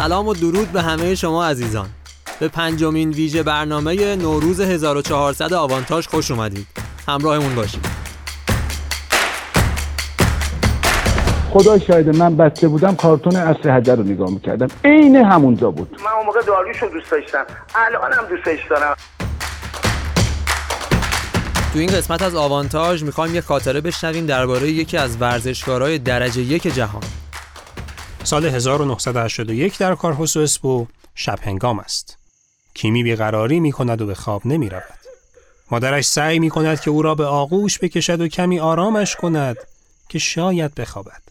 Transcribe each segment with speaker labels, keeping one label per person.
Speaker 1: سلام و درود به همه شما عزیزان. به پنجمین ویژه برنامه نوروز 1400 آوانتاژ خوش اومدید. همراهمون باشید.
Speaker 2: خدا شاید من بسته بودم کارتون اصل حجر رو نگاه می‌کردم. عین همونجا بود.
Speaker 3: من اون موقع داریوش رو دوست داشتم. الانم دوستش دارم.
Speaker 1: تو این قسمت از آوانتاژ می‌خوایم یه خاطره بشنویم درباره یکی از ورزشکارهای درجه یک جهان.
Speaker 4: سال 1981 در کارهوس و اسپو شب هنگام است. کیمی بیقراری می کند و به خواب نمی رود. مادرش سعی می کند که او را به آغوش بکشد و کمی آرامش کند که شاید بخوابد.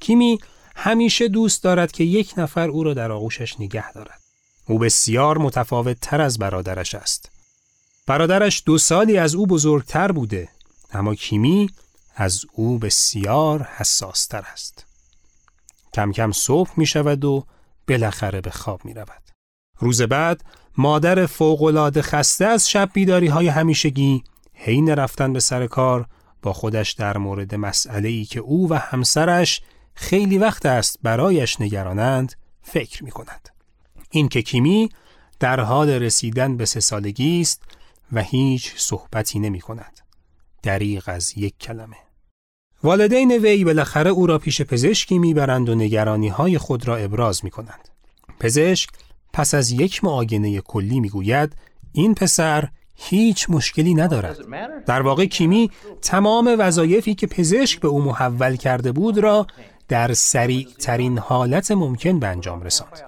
Speaker 4: کیمی همیشه دوست دارد که یک نفر او را در آغوشش نگه دارد. او بسیار متفاوت تر از برادرش است. برادرش دو سالی از او بزرگتر بوده اما کیمی از او بسیار حساستر است. کم کم صبح می شود و بالاخره به خواب می رود. روز بعد مادر فوقالعاده خسته از شب بیداری های همیشگی حین رفتن به سر کار با خودش در مورد مسئله ای که او و همسرش خیلی وقت است برایش نگرانند فکر می کند. این که کیمی در حال رسیدن به سه سالگی است و هیچ صحبتی نمی کند. دریغ از یک کلمه. والدین وی بالاخره او را پیش پزشکی می‌برند و نگرانی های خود را ابراز می کنند. پزشک پس از یک معاینه کلی می‌گوید این پسر هیچ مشکلی ندارد. در واقع کیمی تمام وظایفی که پزشک به او محول کرده بود را در سریع ترین حالت ممکن به انجام رساند.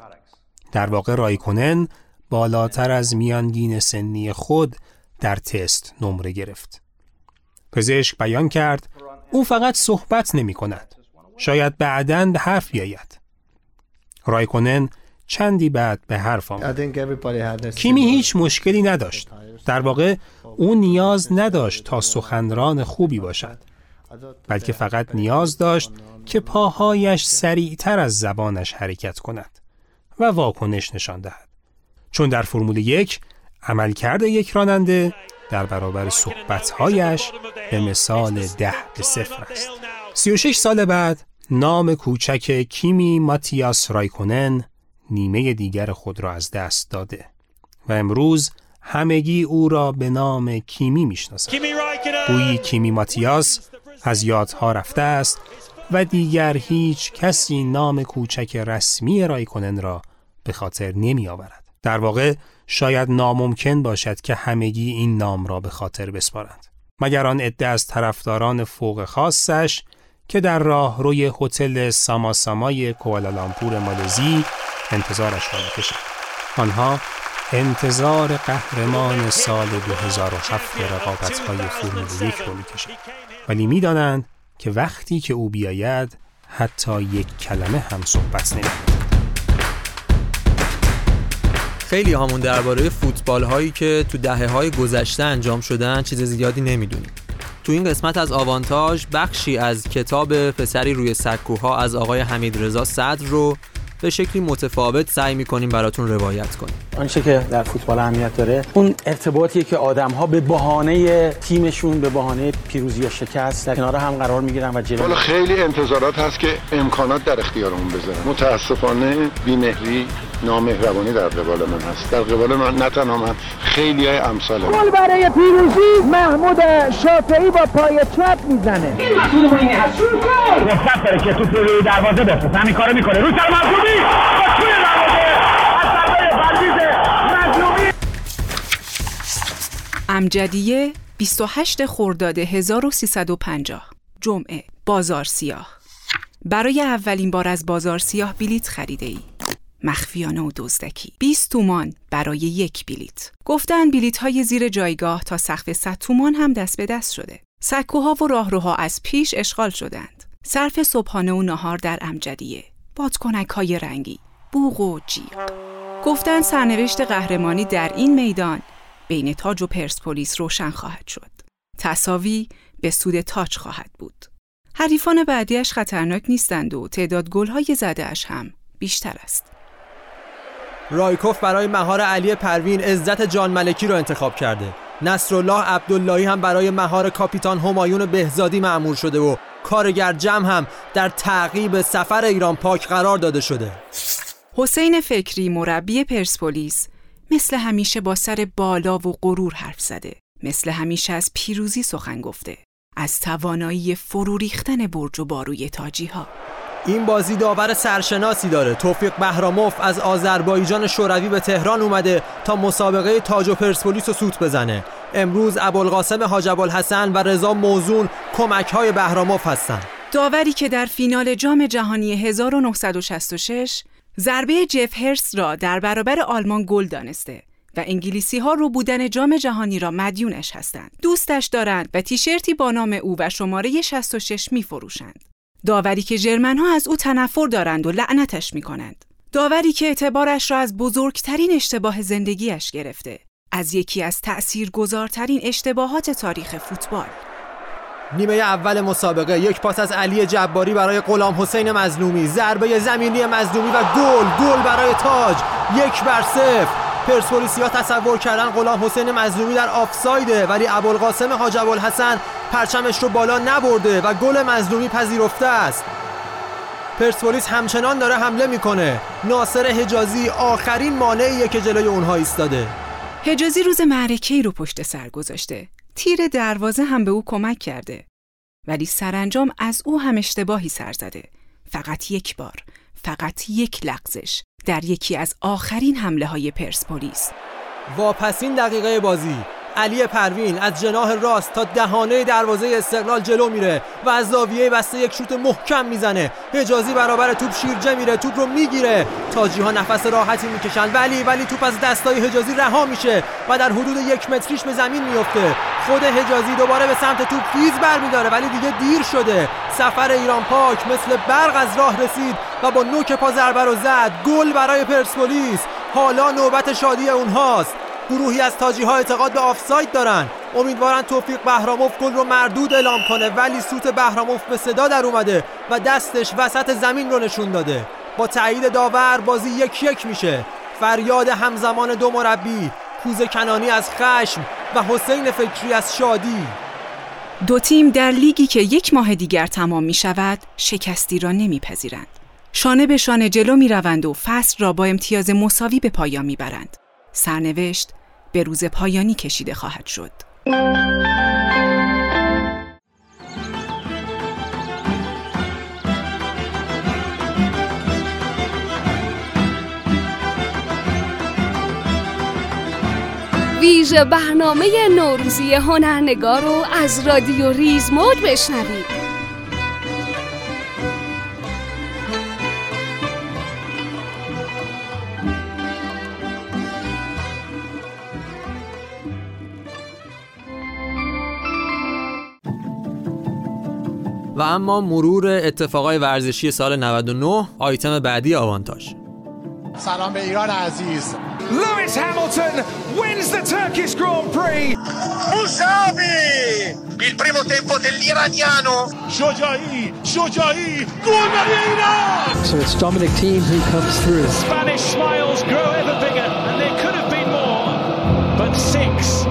Speaker 4: در واقع رایکونن بالاتر از میانگین سنی خود در تست نمره گرفت. پزشک بیان کرد او فقط صحبت نمی کند. شاید بعدا به حرف بیاید. رایکونن چندی بعد به حرف آمد. کیمی هیچ مشکلی نداشت. در واقع او نیاز نداشت تا سخنران خوبی باشد. بلکه فقط نیاز داشت که پاهایش سریعتر از زبانش حرکت کند و واکنش نشان دهد. چون در فرمول یک عملکرد یک راننده در برابر صحبتهایش به مثال ده به صفر است. 36 سال بعد نام کوچک کیمی ماتیاس رایکونن نیمه دیگر خود را از دست داده و امروز همگی او را به نام کیمی می‌شناسند. گویی کیمی ماتیاس از یادها رفته است و دیگر هیچ کسی نام کوچک رسمی رایکونن را به خاطر نمی آورد. در واقع شاید ناممکن باشد که همگی این نام را به خاطر بسپارند. مگر آن عده از طرفداران فوق خاصش که در راه روی هتل ساماسامای کوالالامپور مالزی انتظارش را می‌کشند. آنها انتظار قهرمان سال 2007 رقابت های فرمول یک رو می‌کشند ولی می‌دانند که وقتی که او بیاید حتی یک کلمه هم صحبت نمی‌کند.
Speaker 1: خیلی همون درباره فوتبال هایی که تو دهه های گذشته انجام شدن چیز زیادی نمی‌دونیم. تو این قسمت از آوانتاژ بخشی از کتاب پسری روی سکوها از آقای حمید رضا صدر رو به شکلی متفاوت سعی می‌کنیم براتون روایت کنیم.
Speaker 5: آنچه که در فوتبال اهمیت داره اون ارتباطیه که آدم ها به بهانه تیمشون به بهانه پیروزی یا شکست در کنار هم قرار می‌گیرن و جلو.
Speaker 6: خیلی انتظارات هست که امکانات در اختیارمون بذارن. متاسفانه بیمهری نامهربانی در قبال من هست. در قبال من نه تنها من خیلی های امثال
Speaker 7: گل برای پیروزی محمود شافعی با پای چپ می‌زنه. این مسئول ما اینه هست.
Speaker 8: رفت داره که تو روی دروازه بفرست. همین کارو می‌کنه. روی سر محمودی با توی دروازه
Speaker 9: امجدیه 28 خرداد 1350 جمعه بازار سیاه. برای اولین بار از بازار سیاه بلیت خریده ای مخفیانه و دزدکی. 20 تومان برای یک بلیت. گفتن بلیت های زیر جایگاه تا سقف 100 تومان هم دست به دست شده. سکوها و راهروها از پیش اشغال شدند. صرف صبحانه و نهار در امجدیه. بادکنک های رنگی بوغ و جیغ گفتن سرنوشت قهرمانی در این میدان بین تاج و پرسپولیس روشن خواهد شد. تصاوی به سود تاج خواهد بود. حریفان بعدیش خطرناک نیستند و تعداد گل‌های زدهش هم بیشتر است.
Speaker 1: رایکوف برای مهار علی پروین عزت جان ملکی رو انتخاب کرده نصرالله عبداللهی هم برای مهار کاپیتان همایون بهزادی معمور شده و کارگر جمع هم در تعقیب سفر ایران پاک قرار داده شده
Speaker 9: حسین فکری مربی پرسپولیس مثل همیشه با سر بالا و غرور حرف زده. مثل همیشه از پیروزی سخن گفته. از توانایی فرو ریختن برج و باروی تاجی ها.
Speaker 1: این بازی داور سرشناسی داره توفیق بهراموف از آذربایجان شوروی به تهران اومده تا مسابقه تاج و پرسپولیس رو سوت بزنه امروز ابوالقاسم حاج ابوالحسن و رضا موزون کمک های بهراموف هستن
Speaker 9: داوری که در فینال جام جهانی 1966 ضربه جف هرس را در برابر آلمان گل دانسته و انگلیسی ها رو بودن جام جهانی را مدیونش هستند. دوستش دارند و تیشرتی با نام او و شماره 66 می فروشند. داوری که جرمن ها از او تنفر دارند و لعنتش می کنند. داوری که اعتبارش را از بزرگترین اشتباه زندگیش گرفته. از یکی از تأثیر گذارترین اشتباهات تاریخ فوتبال.
Speaker 1: نیمه اول مسابقه یک پاس از علی جباری برای غلام حسین مظلومی ضربه زمینی مظلومی و گل گل برای تاج یک بر صفر پرسپولیسیا تصور کردن غلام حسین مظلومی در آفسایده ولی ابوالقاسم حاج ابوالحسن پرچمش رو بالا نبرده و گل مظلومی پذیرفته است. پرسپولیس همچنان داره حمله می‌کنه. ناصر حجازی آخرین مانعیه که جلوی اونها ایستاده.
Speaker 9: حجازی روز معرکه رو پشت سر گذاشته. تیر دروازه هم به او کمک کرده. ولی سرانجام از او هم اشتباهی سر زده. فقط یک بار فقط یک لغزش در یکی از آخرین حمله های پرسپولیس
Speaker 1: واپسین دقیقه بازی. علی پروین از جناح راست تا دهانه دروازه استقلال جلو میره و از زاویه بسته یک شوت محکم می‌زنه. حجازی برابر توپ شیرجه میره. توپ رو می‌گیره. تاجی ها نفس راحتی می‌کشن. ولی ولی توپ از دستای حجازی رها میشه و در حدود یک متریش به زمین میفته. خود حجازی دوباره به سمت توپ خیز برمیداره. ولی دیگه دیر شده. سفر ایران پاک مثل برق از راه رسید و با نوک پا ضربه رو زد. گل برای پرسپولیس. حالا نوبت شادی اونهاست. گروهی از تاجی ها اعتقاد به آفساید دارن امیدوارن توفیق بهراموف گل رو مردود اعلام کنه ولی سوت بهراموف به صدا در اومده و دستش وسط زمین رو نشون داده با تایید داور بازی یک یک میشه فریاد همزمان دو مربی کوزه کنانی از خشم و حسین فکری از شادی
Speaker 9: دو تیم در لیگی که یک ماه دیگر تمام می شود شکستی را نمیپذیرند. شانه به شانه جلو می روند و فصل را با امتیاز مساوی به پایان می برند. سرنوشت به روز پایانی کشیده خواهد شد.
Speaker 10: ویژه برنامه نوروزی هنرنگار رو از رادیو ریزموج بشنوید
Speaker 1: و اما مرور اتفاقای ورزشی سال 99 آیتم بعدی آوانتاژ
Speaker 11: سلام به ایران عزیز
Speaker 12: Lewis Hamilton wins the Turkish Grand Prix.
Speaker 13: Musavi, il primo tempo dell'iraniano.
Speaker 12: Shojaei, Shojaei, gol Iran.
Speaker 14: So it's Dominic Thiem who comes through.
Speaker 12: Spanish smiles grow ever bigger, and there could have been more, but six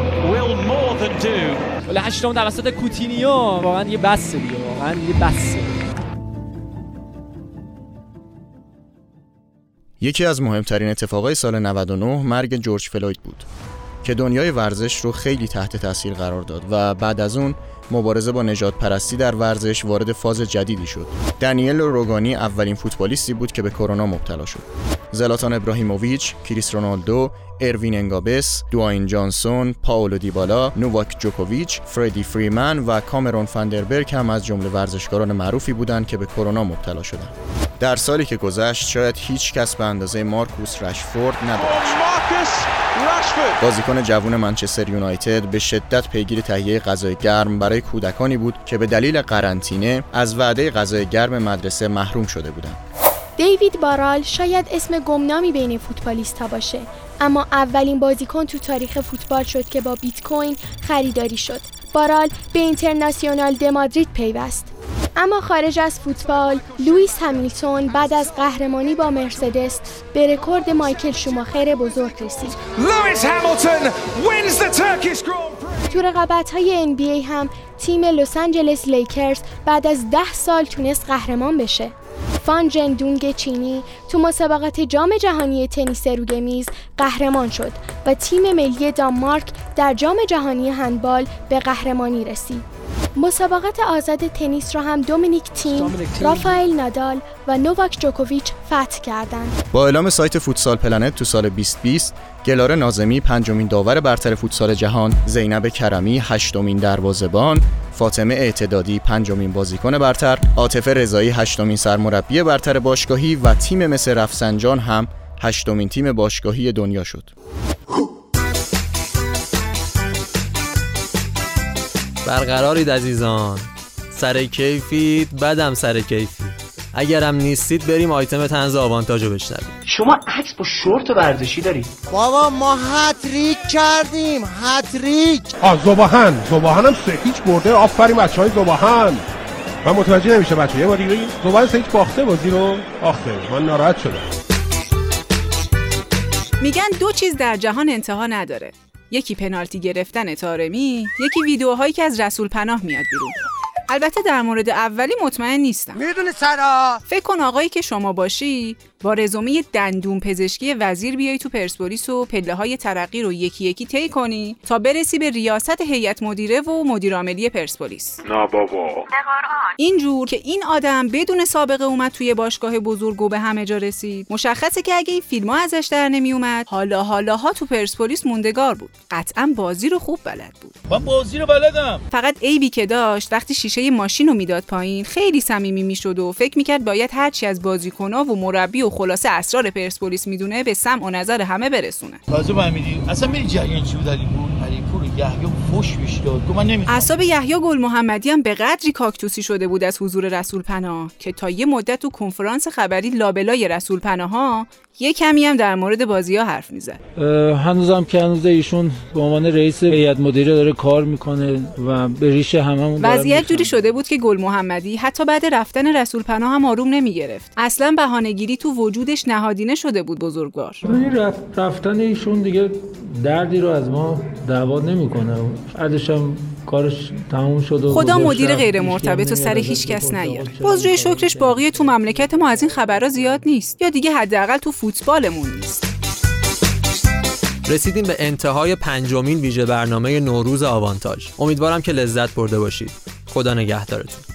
Speaker 12: more than do.
Speaker 15: ولی هشتم توسط کوتینیو واقعا یه بسه دیگه واقعا یه بسه
Speaker 16: یکی از مهمترین اتفاقای سال 99 مرگ جورج فلوید بود که دنیای ورزش رو خیلی تحت تاثیر قرار داد و بعد از اون مبارزه با نژادپرستی در ورزش وارد فاز جدیدی شد. دنیل روگانی اولین فوتبالیستی بود که به کرونا مبتلا شد. زلاتان ابراهیموویچ، کریس رونالدو، اروین انگاپت، دواین جانسون، پاولو دیبالا، نوواک جوکوویچ، فردی فریمن و کامرون فندربرگ هم از جمله ورزشکاران معروفی بودند که به کرونا مبتلا شدند. در سالی که گذشت شاید هیچ کس به اندازه مارکوس رشفورد نداشت. بازیکن جوان منچستر یونایتد به شدت پیگیر تهیه غذای گرم برای کودکانی بود که به دلیل قرنطینه از وعده غذای گرم مدرسه محروم شده بودند.
Speaker 17: دیوید بارال شاید اسم گمنامی بین فوتبالیستا باشه اما اولین بازیکن تو تاریخ فوتبال شد که با بیت کوین خریداری شد. بارال به اینترناسیونال د مادرید پیوست. اما خارج از فوتبال لوئیس همیلتون بعد از قهرمانی با مرسدس به رکورد مایکل شوماخر بزرگ رسید. تو رقابت های NBA هم تیم لس آنجلس لیکرز بعد از ده سال تونست قهرمان بشه. فان جندونگ چینی تو مسابقات جام جهانی تنیس روی میز قهرمان شد و تیم ملی دانمارک در جام جهانی هندبال به قهرمانی رسید. مسابقات آزاد تنیس را هم دومینیک تیم، رافائل نادال و نوواک جوکوویچ فتح کردند.
Speaker 16: با اعلام سایت فوتسال پلنت تو سال 2020 گلاره ناظمی پنجمین داور برتر فوتسال جهان، زینب کرمی هشتمین دروازه‌بان، فاطمه اعتدادی پنجمین بازیکن برتر، عاطفه رضایی هشتمین سرمربی برتر باشگاهی و تیم مس رفسنجان هم هشتمین تیم باشگاهی دنیا شد.
Speaker 1: برقرارید عزیزان سر کیفید بدم سر کیفی اگرم نیستید بریم آیتم تنز آوانتاژ رو بشنویم.
Speaker 18: شما عکس با شورت ورزشی دارید
Speaker 19: بابا ما هتریک کردیم هتریک
Speaker 20: آ زباهن زباهن. هم سه هیچ برده آفرین بچه های زباهن. من متوجه نمیشه بچه یه بار دیگه بگید. زباهن سه هیچ باخته بازی رو؟ آخه من ناراحت شدم.
Speaker 9: میگن دو چیز در جهان انتها نداره. یکی پنالتی گرفتن تارمی یکی ویدیوهایی که از رسول پناه میاد بیرون. البته در مورد اولی مطمئن نیستم.
Speaker 19: می‌دونی سرا؟
Speaker 9: فکر کن آقایی که شما باشی با رزومه دندون پزشکی وزیر بیای تو پرسپولیس و پله های ترقی رو یکی یکی طی کنی تا برسی به ریاست هیئت مدیره و مدیر عاملی پرسپولیس.
Speaker 6: نه بابا.
Speaker 9: اینجور که این آدم بدون سابقه اومد توی باشگاه بزرگ و به همه جا رسید. مشخصه که اگه این فیلم ها ازش در نمی اومد حالا حالا ها تو پرسپولیس موندگار بود. قطعا بازی رو خوب بلد بود.
Speaker 21: من بازی رو بلدم.
Speaker 9: فقط عیبی که داشت وقتی شیشه ماشین رو می‌داد پایین. خیلی صمیمی می‌شد و فکر می‌کرد باید هرچی از بازیکنها و مربی و خلاصه اسرار پرسپولیس می‌دونه به سمع و نظر همه برسونه.
Speaker 21: تازه اصلا میری جریان چی بود؟ علی یحیی فوش بهش داد. گفت من نمی‌خوام
Speaker 9: اعصاب یحیی گل محمدی هم به قدری کاکتوسی شده بود از حضور رسول پناه که تا یه مدت تو کنفرانس خبری لابلای رسول پناه ها یه کمی هم در مورد بازی ها حرف می‌زد.
Speaker 14: هنوزم که هنوز ایشون به عنوان رئیس هیئت مدیره داره کار می‌کنه و به ریش هممون
Speaker 9: وضعیت جوری شده بود که گل محمدی حتی بعد رفتن رسول پناه هم آروم نمی‌گرفت. اصلا بهانه‌گیری تو وجودش نهادینه شده بود بزرگوار.
Speaker 14: رفت رفتن ایشون دیگه دردی رو از ما دعوا نمی‌کنه. بعدش هم کارش تموم شد و
Speaker 9: خدا مدیر. غیر مرتبط و سر هیچ کس نیاره باز روی شکرش باقی تو مملکت ما از این خبرها زیاد نیست. یا دیگه حداقل تو فوتبالمون نیست.
Speaker 1: رسیدیم به انتهای پنجمین ویژه برنامه نوروز آوانتاژ. امیدوارم که لذت برده باشید. خدا نگهدارتون.